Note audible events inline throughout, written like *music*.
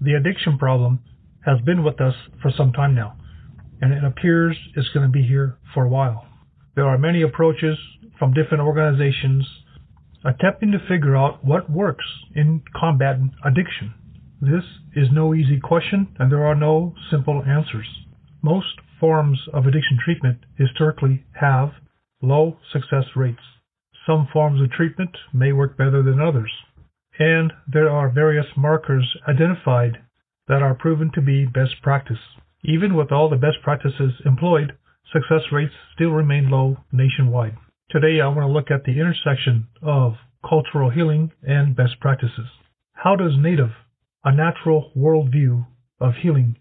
the addiction problem has been with us for some time now, and it appears it's going to be here for a while. There are many approaches from different organizations attempting to figure out what works in combating addiction. This is no easy question, and there are no simple answers. Most forms of addiction treatment historically have low success rates. Some forms of treatment may work better than others, and there are various markers identified that are proven to be best practice. Even with all the best practices employed, success rates still remain low nationwide. Today, I want to look at the intersection of cultural healing and best practices. How does Native, a natural worldview of healing,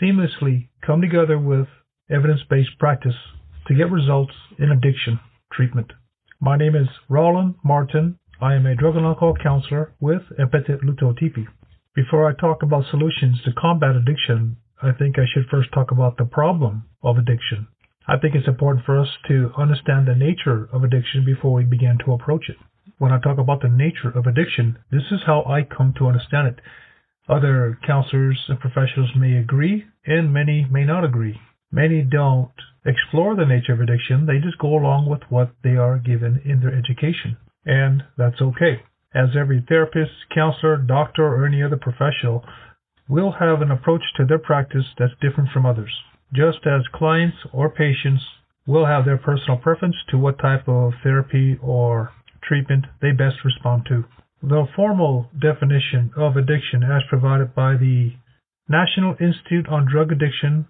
seamlessly come together with evidence based practice to get results in addiction treatment? My name is Roland Martin. I am a drug and alcohol counselor with Empete Luto Tipi. Before I talk about solutions to combat addiction, I think I should first talk about the problem of addiction. I think it's important for us to understand the nature of addiction before we begin to approach it. When I talk about the nature of addiction, this is how I come to understand it. Other counselors and professionals may agree, and many may not agree. Many don't explore the nature of addiction, they just go along with what they are given in their education. And that's okay. As every therapist, counselor, doctor, or any other professional will have an approach to their practice that's different from others just as clients or patients will have their personal preference to what type of therapy or treatment they best respond to. The formal definition of addiction as provided by the National Institute on Drug Addiction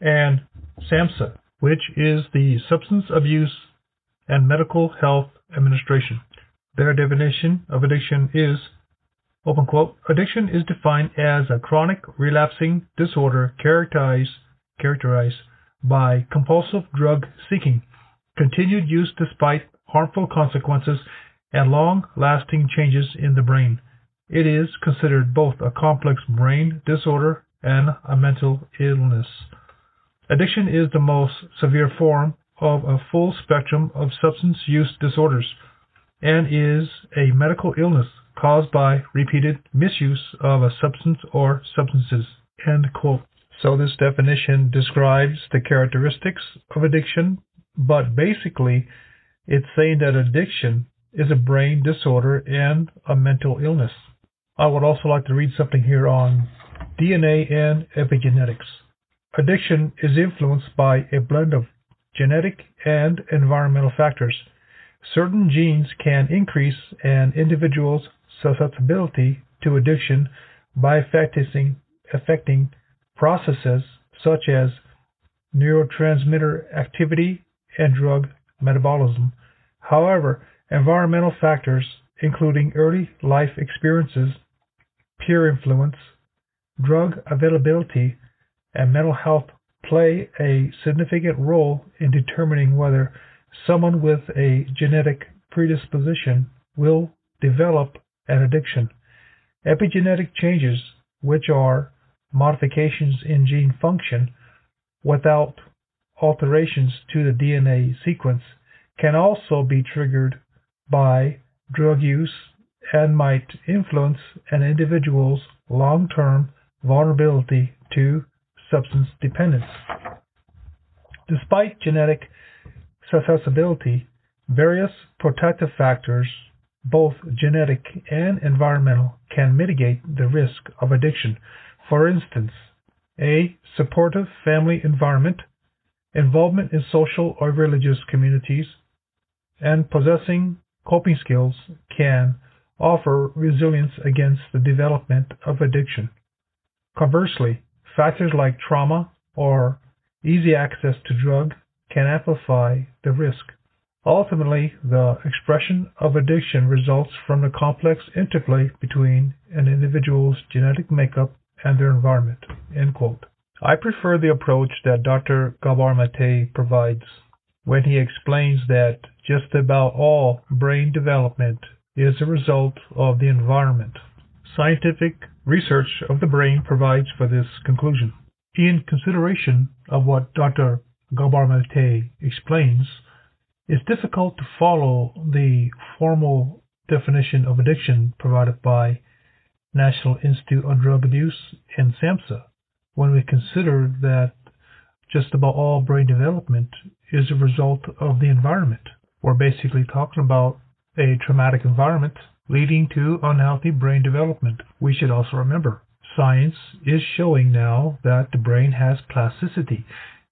and SAMHSA, which is the Substance Abuse and Medical Health Administration. Their definition of addiction is open quote, addiction is defined as a chronic relapsing disorder characterized characterized by compulsive drug seeking, continued use despite harmful consequences, and long lasting changes in the brain. It is considered both a complex brain disorder and a mental illness. Addiction is the most severe form of a full spectrum of substance use disorders and is a medical illness caused by repeated misuse of a substance or substances. So this definition describes the characteristics of addiction, but basically it's saying that addiction is a brain disorder and a mental illness. I would also like to read something here on DNA and epigenetics. Addiction is influenced by a blend of genetic and environmental factors. Certain genes can increase an individual's susceptibility to addiction by affecting, affecting processes such as neurotransmitter activity and drug metabolism. However, environmental factors, including early life experiences, peer influence, drug availability, and mental health, play a significant role in determining whether someone with a genetic predisposition will develop an addiction. Epigenetic changes, which are modifications in gene function without alterations to the DNA sequence can also be triggered by drug use and might influence an individual's long-term vulnerability to substance dependence. Despite genetic susceptibility, various protective factors, both genetic and environmental, can mitigate the risk of addiction for instance, a supportive family environment, involvement in social or religious communities, and possessing coping skills can offer resilience against the development of addiction. Conversely, factors like trauma or easy access to drug can amplify the risk. Ultimately, the expression of addiction results from the complex interplay between an individual's genetic makeup and their environment. I prefer the approach that Dr. Gabor Mate provides when he explains that just about all brain development is a result of the environment. Scientific research of the brain provides for this conclusion. In consideration of what Dr. Gabor Mate explains, it's difficult to follow the formal definition of addiction provided by National Institute on Drug Abuse, and SAMHSA when we consider that just about all brain development is a result of the environment. We're basically talking about a traumatic environment leading to unhealthy brain development. We should also remember science is showing now that the brain has plasticity.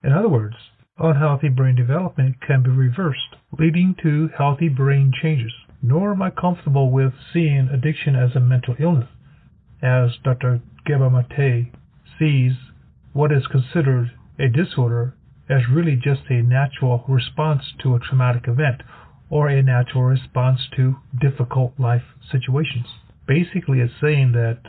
In other words, unhealthy brain development can be reversed, leading to healthy brain changes. Nor am I comfortable with seeing addiction as a mental illness, as Dr. Gabor Mate sees what is considered a disorder as really just a natural response to a traumatic event or a natural response to difficult life situations. Basically, it's saying that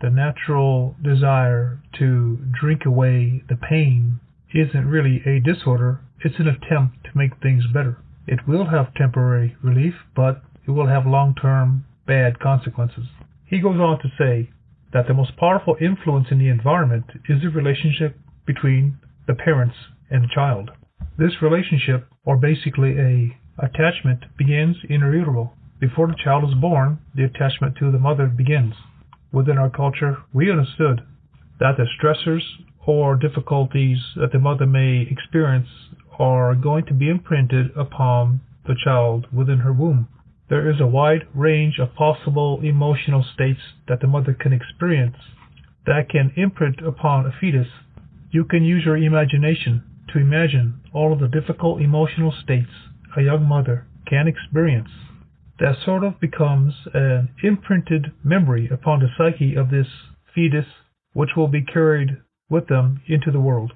the natural desire to drink away the pain isn't really a disorder, it's an attempt to make things better. It will have temporary relief, but it will have long term bad consequences. He goes on to say that the most powerful influence in the environment is the relationship between the parents and the child. This relationship, or basically a attachment, begins in utero. Before the child is born, the attachment to the mother begins. Within our culture, we understood that the stressors or difficulties that the mother may experience are going to be imprinted upon the child within her womb. There is a wide range of possible emotional states that the mother can experience that can imprint upon a fetus. You can use your imagination to imagine all of the difficult emotional states a young mother can experience. That sort of becomes an imprinted memory upon the psyche of this fetus, which will be carried with them into the world.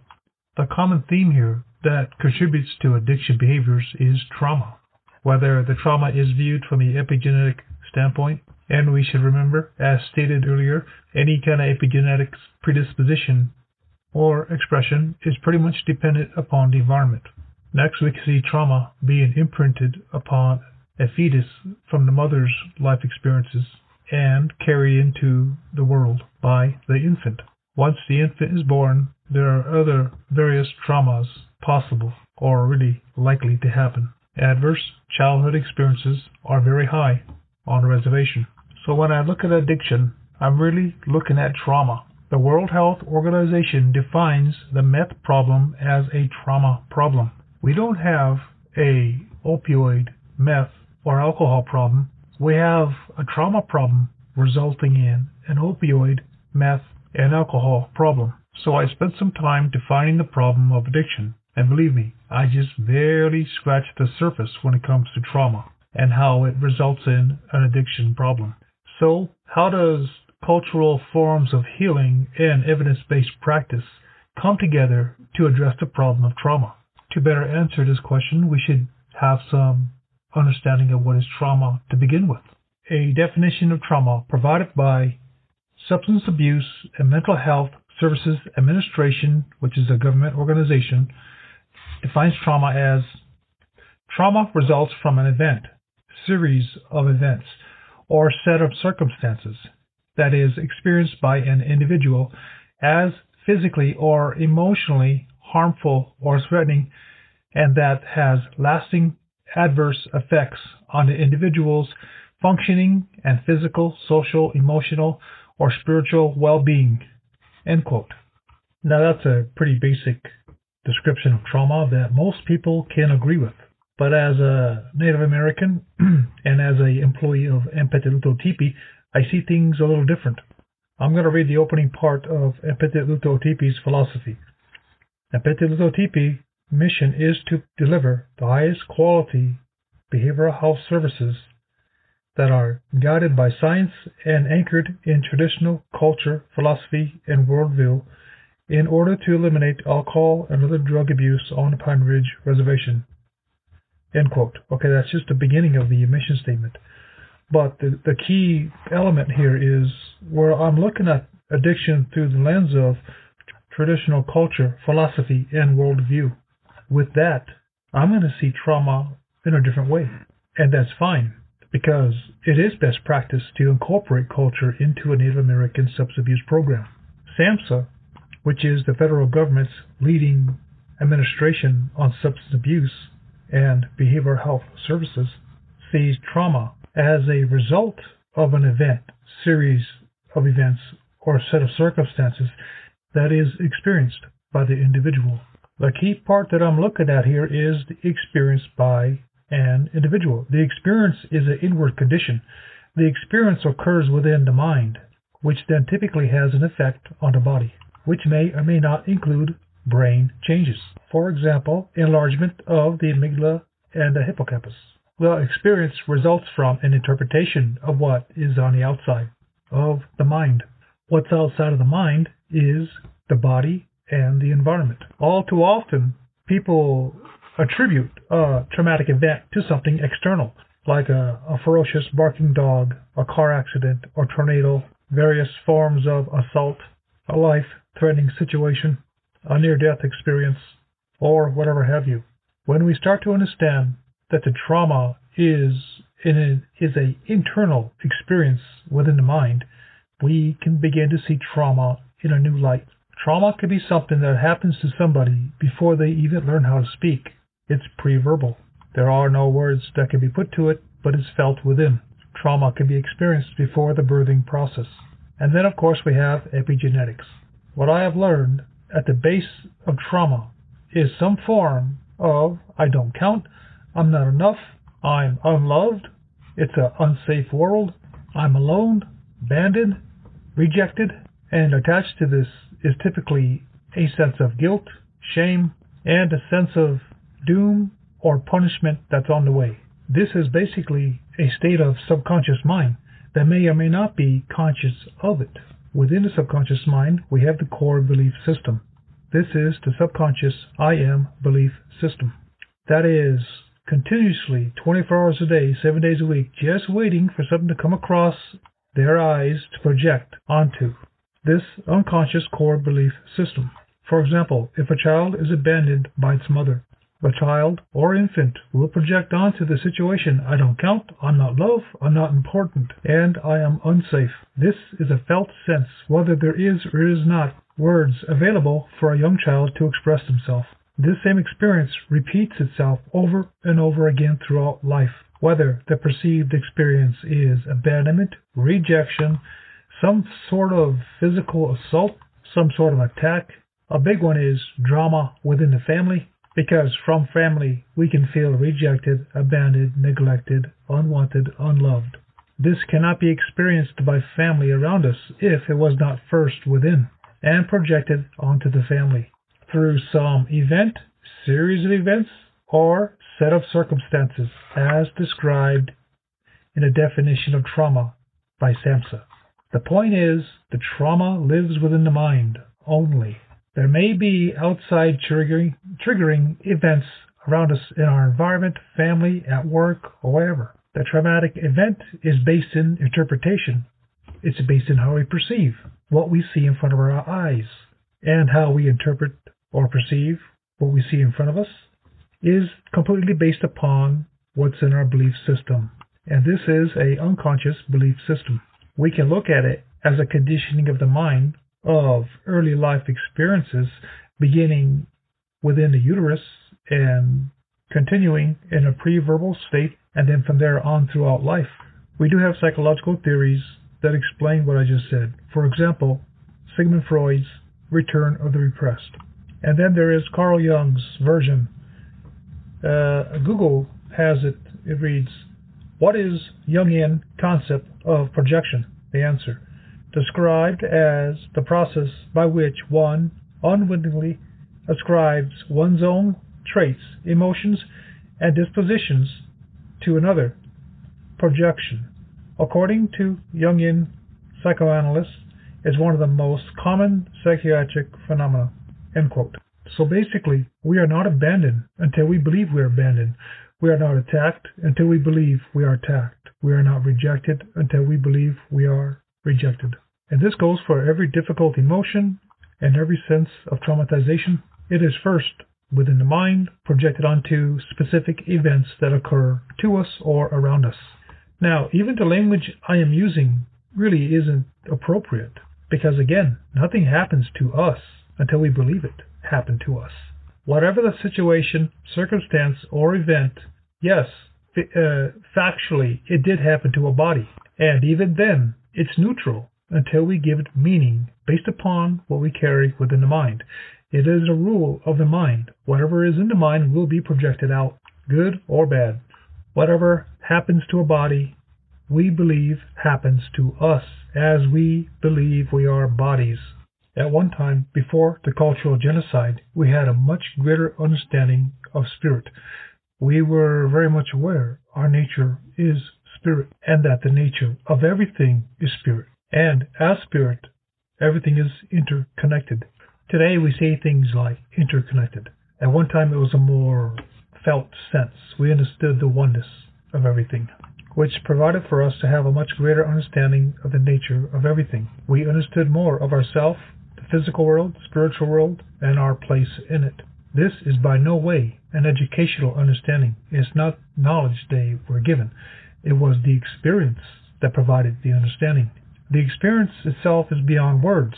The common theme here that contributes to addiction behaviors is trauma whether the trauma is viewed from the epigenetic standpoint. And we should remember, as stated earlier, any kind of epigenetic predisposition or expression is pretty much dependent upon the environment. Next, we can see trauma being imprinted upon a fetus from the mother's life experiences and carried into the world by the infant. Once the infant is born, there are other various traumas possible or really likely to happen adverse childhood experiences are very high on the reservation. So when I look at addiction, I'm really looking at trauma. The World Health Organization defines the meth problem as a trauma problem. We don't have a opioid, meth, or alcohol problem. We have a trauma problem resulting in an opioid, meth, and alcohol problem. So I spent some time defining the problem of addiction. And believe me, I just barely scratched the surface when it comes to trauma and how it results in an addiction problem. So, how does cultural forms of healing and evidence based practice come together to address the problem of trauma? To better answer this question, we should have some understanding of what is trauma to begin with. A definition of trauma provided by Substance Abuse and Mental Health Services Administration, which is a government organization, defines trauma as trauma results from an event, series of events, or set of circumstances that is experienced by an individual as physically or emotionally harmful or threatening and that has lasting adverse effects on the individual's functioning and physical, social, emotional, or spiritual well-being. End quote. Now that's a pretty basic description of trauma that most people can agree with. But as a Native American *clears throat* and as an employee of Empete Tipi, I see things a little different. I'm going to read the opening part of Empete Tipi's philosophy. Empete Tipi mission is to deliver the highest quality behavioral health services that are guided by science and anchored in traditional culture, philosophy, and worldview in order to eliminate alcohol and other drug abuse on the Pine Ridge Reservation. End quote. Okay, that's just the beginning of the mission statement. But the, the key element here is where I'm looking at addiction through the lens of traditional culture, philosophy, and worldview. With that, I'm going to see trauma in a different way. And that's fine because it is best practice to incorporate culture into a Native American substance abuse program. SAMHSA which is the federal government's leading administration on substance abuse and behavioral health services, sees trauma as a result of an event, series, of events or set of circumstances that is experienced by the individual. The key part that I'm looking at here is the experience by an individual. The experience is an inward condition. The experience occurs within the mind, which then typically has an effect on the body, which may or may not include brain changes. For example, enlargement of the amygdala and the hippocampus. The experience results from an interpretation of what is on the outside of the mind. What's outside of the mind is the body and the environment. All too often, people attribute a traumatic event to something external, like a, a ferocious barking dog, a car accident, or tornado, various forms of assault, a life threatening situation, a near death experience, or whatever have you. When we start to understand that the trauma is in a, is a internal experience within the mind, we can begin to see trauma in a new light. Trauma could be something that happens to somebody before they even learn how to speak. It's pre-verbal. There are no words that can be put to it, but it's felt within. Trauma can be experienced before the birthing process. And then, of course, we have epigenetics. What I have learned at the base of trauma is some form of I don't count, I'm not enough, I'm unloved, it's an unsafe world, I'm alone, abandoned, rejected, and attached to this is typically a sense of guilt, shame, and a sense of doom or punishment that's on the way. This is basically a state of subconscious mind that may or may not be conscious of it. Within the subconscious mind, we have the core belief system. This is the subconscious I am belief system. That is continuously 24 hours a day, 7 days a week, just waiting for something to come across their eyes to project onto this unconscious core belief system. For example, if a child is abandoned by its mother, the child or infant will project onto the situation I don't count, I'm not loved, I'm not important, and I am unsafe. This is a felt sense, whether there is or is not words available for a young child to express himself. This same experience repeats itself over and over again throughout life, whether the perceived experience is abandonment, rejection, some sort of physical assault, some sort of attack. A big one is drama within the family, because from family we can feel rejected, abandoned, neglected, unwanted, unloved. This cannot be experienced by family around us if it was not first within and projected onto the family through some event, series of events, or set of circumstances as described in a definition of trauma by SAMHSA. The point is, the trauma lives within the mind only. There may be outside triggering, triggering events around us in our environment, family, at work, or wherever. The traumatic event is based in interpretation. It's based in how we perceive what we see in front of our eyes and how we interpret or perceive what we see in front of us is completely based upon what's in our belief system. And this is a unconscious belief system. We can look at it as a conditioning of the mind of early life experiences beginning within the uterus and continuing in a pre-verbal state and then from there on throughout life. We do have psychological theories that explain what I just said. For example, Sigmund Freud's Return of the Repressed. And then there is Carl Jung's version. Uh, Google has it. It reads, What is Jungian concept of projection? The answer described as the process by which one unwittingly ascribes one's own traits, emotions, and dispositions to another. Projection, according to Jungian psychoanalysts, is one of the most common psychiatric phenomena. So basically, we are not abandoned until we believe we are abandoned. We are not attacked until we believe we are attacked. We are not rejected until we believe we are rejected. And this goes for every difficult emotion and every sense of traumatization. It is first within the mind, projected onto specific events that occur to us or around us. Now, even the language I am using really isn't appropriate because, again, nothing happens to us until we believe it happened to us. Whatever the situation, circumstance, or event, yes, uh, factually, it did happen to a body. And even then, it's neutral until we give it meaning based upon what we carry within the mind. It is a rule of the mind. Whatever is in the mind will be projected out, good or bad. Whatever happens to a body, we believe happens to us as we believe we are bodies. At one time, before the cultural genocide, we had a much greater understanding of spirit. We were very much aware our nature is spirit and that the nature of everything is spirit. And as spirit, everything is interconnected. Today we say things like interconnected. At one time it was a more felt sense. We understood the oneness of everything which provided for us to have a much greater understanding of the nature of everything. We understood more of ourself, the physical world, spiritual world, and our place in it. This is by no way an educational understanding. It's not knowledge they were given. It was the experience that provided the understanding. The experience itself is beyond words.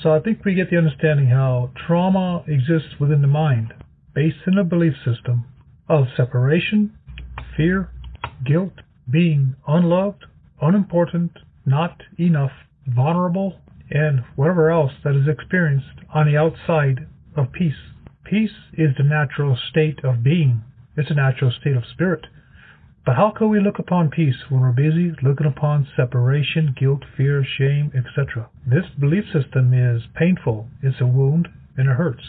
So I think we get the understanding how trauma exists within the mind, based in a belief system of separation, fear, guilt, being unloved, unimportant, not enough, vulnerable, and whatever else that is experienced on the outside of peace. Peace is the natural state of being. It's a natural state of spirit. But how can we look upon peace when we're busy looking upon separation, guilt, fear, shame, etc.? This belief system is painful. It's a wound and it hurts.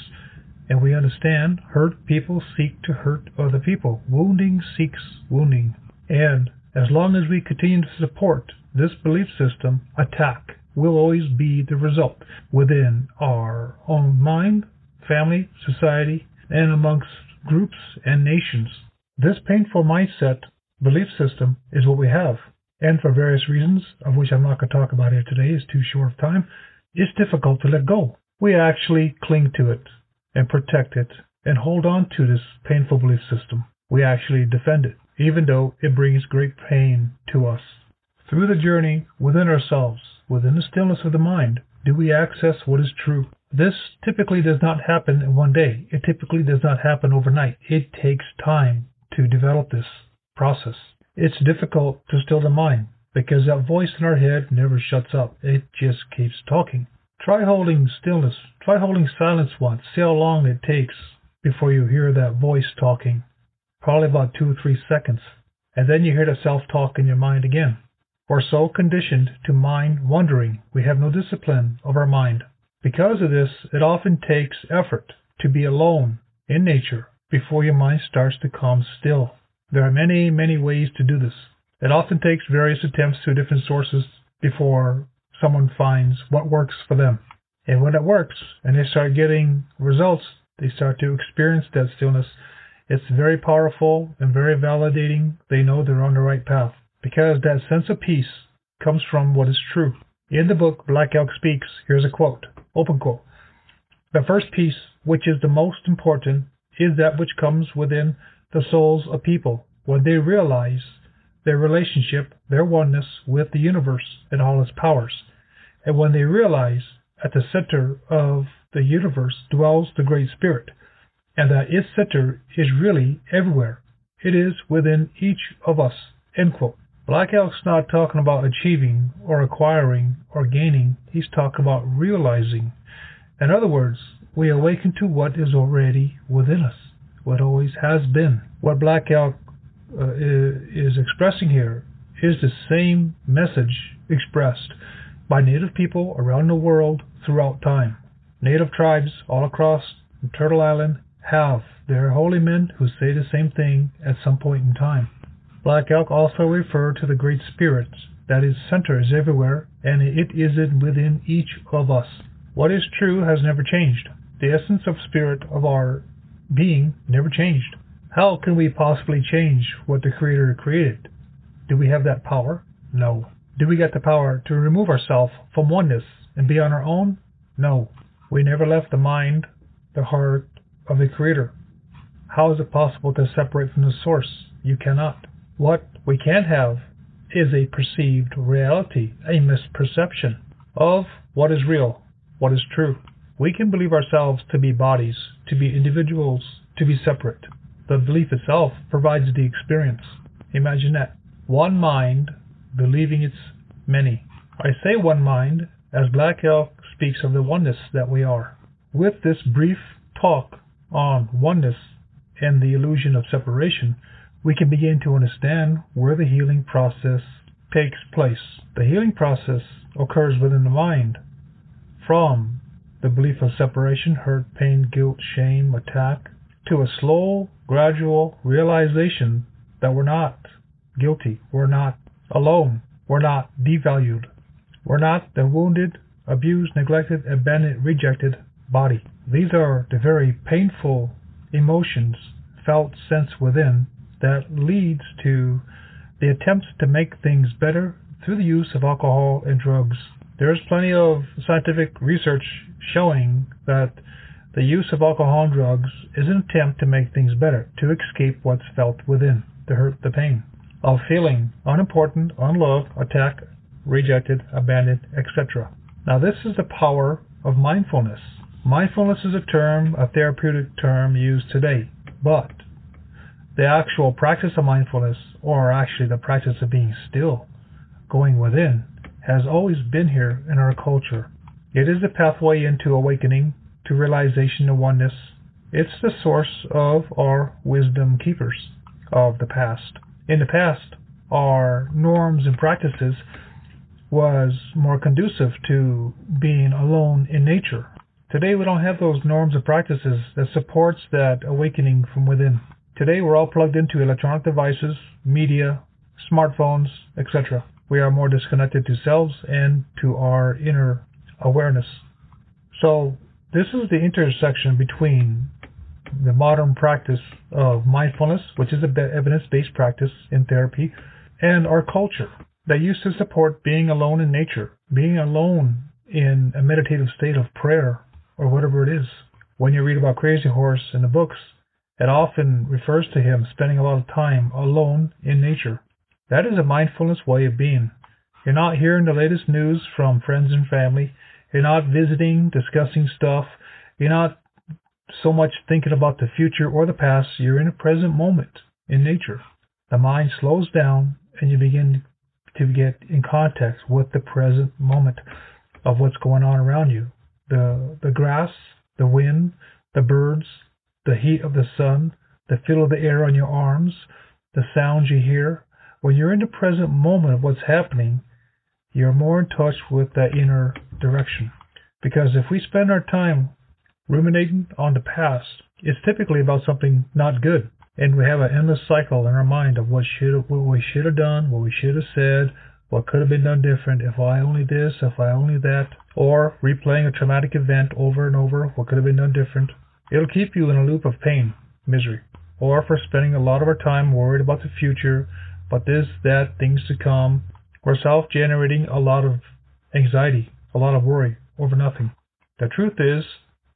And we understand hurt people seek to hurt other people. Wounding seeks wounding. And as long as we continue to support this belief system, attack will always be the result within our own mind, family, society, and amongst groups and nations. This painful mindset belief system is what we have. And for various reasons, of which I'm not going to talk about here today, is too short of time, it's difficult to let go. We actually cling to it and protect it and hold on to this painful belief system. We actually defend it even though it brings great pain to us. Through the journey within ourselves, within the stillness of the mind, do we access what is true. This typically does not happen in one day. It typically does not happen overnight. It takes time to develop this process. It's difficult to still the mind because that voice in our head never shuts up. It just keeps talking. Try holding stillness. Try holding silence once. See how long it takes before you hear that voice talking probably about two or three seconds, and then you hear the self-talk in your mind again. We're so conditioned to mind wandering, we have no discipline of our mind. Because of this, it often takes effort to be alone in nature before your mind starts to calm still. There are many, many ways to do this. It often takes various attempts through different sources before someone finds what works for them. And when it works and they start getting results, they start to experience that stillness it's very powerful and very validating. They know they're on the right path because that sense of peace comes from what is true. In the book Black Elk Speaks, here's a quote, open quote. The first peace, which is the most important, is that which comes within the souls of people when they realize their relationship, their oneness with the universe and all its powers. And when they realize at the center of the universe dwells the Great Spirit, and that its center is really everywhere. It is within each of us. End quote. Black Elk's not talking about achieving or acquiring or gaining. He's talking about realizing. In other words, we awaken to what is already within us, what always has been. What Black Elk uh, is expressing here is the same message expressed by Native people around the world throughout time. Native tribes all across Turtle Island have. their holy men who say the same thing at some point in time. Black elk also refer to the Great Spirit that is centers everywhere, and it is within each of us. What is true has never changed. The essence of spirit of our being never changed. How can we possibly change what the Creator created? Do we have that power? No. Do we get the power to remove ourselves from oneness and be on our own? No. We never left the mind, the heart, of the Creator. How is it possible to separate from the source? You cannot. What we can't have is a perceived reality, a misperception of what is real, what is true. We can believe ourselves to be bodies, to be individuals, to be separate. The belief itself provides the experience. Imagine that. One mind believing it's many. I say one mind as Black Elk speaks of the oneness that we are. With this brief talk on oneness and the illusion of separation, we can begin to understand where the healing process takes place. The healing process occurs within the mind from the belief of separation, hurt, pain, guilt, shame, attack, to a slow, gradual realization that we're not guilty, we're not alone, we're not devalued, we're not the wounded, abused, neglected, abandoned, rejected body. These are the very painful emotions felt sense within that leads to the attempts to make things better through the use of alcohol and drugs. There is plenty of scientific research showing that the use of alcohol and drugs is an attempt to make things better, to escape what's felt within, the hurt, the pain of feeling unimportant, unloved, attacked, rejected, abandoned, etc. Now, this is the power of mindfulness. Mindfulness is a term, a therapeutic term used today, but the actual practice of mindfulness, or actually the practice of being still, going within, has always been here in our culture. It is the pathway into awakening, to realization of oneness. It's the source of our wisdom keepers of the past. In the past, our norms and practices was more conducive to being alone in nature. Today we don't have those norms and practices that supports that awakening from within. Today we're all plugged into electronic devices, media, smartphones, etc. We are more disconnected to selves and to our inner awareness. So this is the intersection between the modern practice of mindfulness, which is an evidence-based practice in therapy, and our culture that used to support being alone in nature, being alone in a meditative state of prayer or whatever it is. When you read about Crazy Horse in the books, it often refers to him spending a lot of time alone in nature. That is a mindfulness way of being. You're not hearing the latest news from friends and family. You're not visiting, discussing stuff. You're not so much thinking about the future or the past. You're in a present moment in nature. The mind slows down and you begin to get in contact with the present moment of what's going on around you. The the grass, the wind, the birds, the heat of the sun, the feel of the air on your arms, the sounds you hear. When you're in the present moment of what's happening, you're more in touch with that inner direction. Because if we spend our time ruminating on the past, it's typically about something not good. And we have an endless cycle in our mind of what should what we should have done, what we should have said, what could have been done different, if I only this, if I only that, or replaying a traumatic event over and over, what could have been done different. It'll keep you in a loop of pain, misery, or for spending a lot of our time worried about the future, about this, that, things to come. We're self-generating a lot of anxiety, a lot of worry over nothing. The truth is,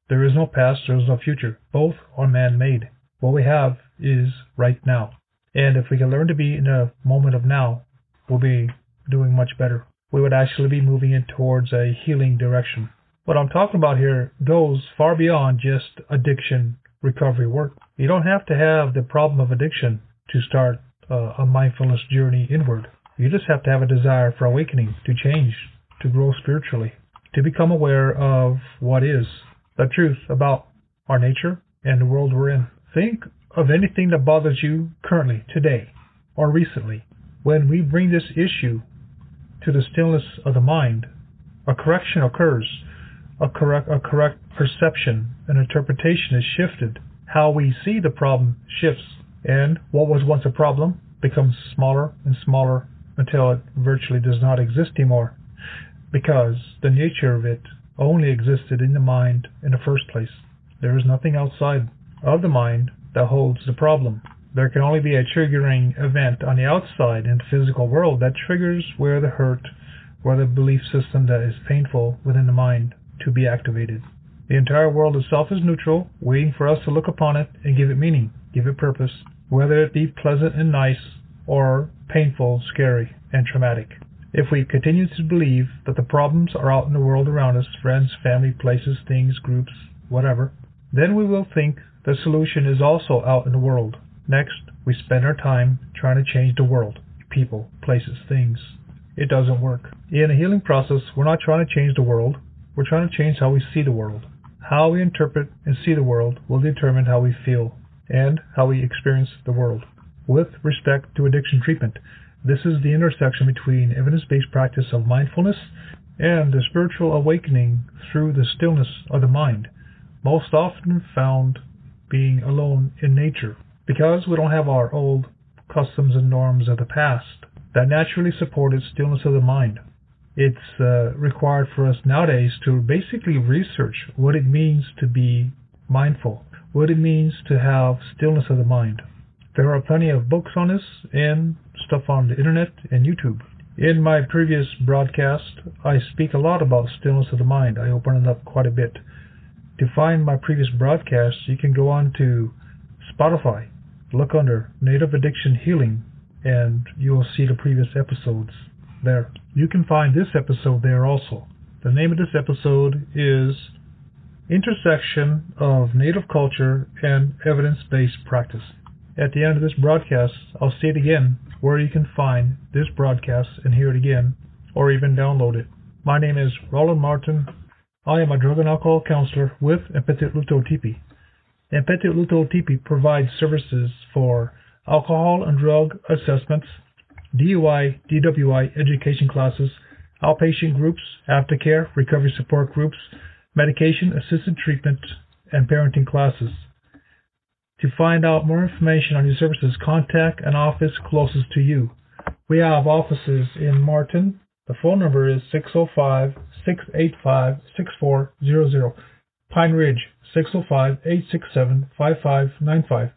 there is no past, there is no future. Both are man-made. What we have is right now. And if we can learn to be in a moment of now, we'll be doing much better. We would actually be moving in towards a healing direction. What I'm talking about here goes far beyond just addiction recovery work. You don't have to have the problem of addiction to start uh, a mindfulness journey inward. You just have to have a desire for awakening, to change, to grow spiritually, to become aware of what is the truth about our nature and the world we're in. Think of anything that bothers you currently, today, or recently. When we bring this issue to the stillness of the mind, a correction occurs. A correct, a correct perception and interpretation is shifted. How we see the problem shifts, and what was once a problem becomes smaller and smaller until it virtually does not exist anymore, because the nature of it only existed in the mind in the first place. There is nothing outside of the mind that holds the problem. There can only be a triggering event on the outside in the physical world that triggers where the hurt, where the belief system that is painful within the mind to be activated. The entire world itself is neutral, waiting for us to look upon it and give it meaning, give it purpose, whether it be pleasant and nice or painful, scary, and traumatic. If we continue to believe that the problems are out in the world around us, friends, family, places, things, groups, whatever, then we will think the solution is also out in the world. Next, we spend our time trying to change the world, people, places, things. it doesn't work. In a healing process, we're not trying to change the world, we're trying to change how we see the world. How we interpret and see the world will determine how we feel and how we experience the world. With respect to addiction treatment, this is the intersection between evidence based practice of mindfulness and the spiritual awakening through the stillness of the mind, most often found being alone in nature. Because we don't have our old customs and norms of the past that naturally supported stillness of the mind, it's uh, required for us nowadays to basically research what it means to be mindful, what it means to have stillness of the mind. There are plenty of books on this and stuff on the internet and YouTube. In my previous broadcast, I speak a lot about stillness of the mind. I open it up quite a bit. To find my previous broadcasts, you can go on to Spotify, look under Native Addiction Healing, and you will see the previous episodes there. You can find this episode there also. The name of this episode is Intersection of Native Culture and Evidence Based Practice. At the end of this broadcast, I'll it again where you can find this broadcast and hear it again, or even download it. My name is Roland Martin. I am a drug and alcohol counselor with Empete Luto Tipi. Luto Tipi provides services for alcohol and drug assessments, DUI, DWI education classes, outpatient groups, aftercare, recovery support groups, medication assisted treatment, and parenting classes. To find out more information on these services, contact an office closest to you. We have offices in Martin. The phone number is 605 685 6400. Pine Ridge 605 867 5595.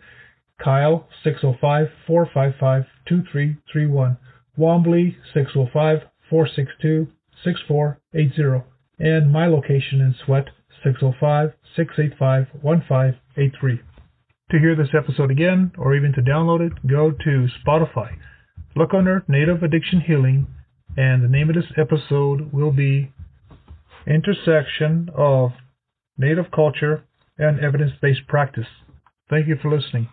Kyle 605 455 2331. Wanblee 605 462 6480. And my location in Sweat 605 685 1583. To hear this episode again, or even to download it, go to Spotify. Look under Native Addiction Healing, and the name of this episode will be Intersection of Native Culture and Evidence Based Practice. Thank you for listening.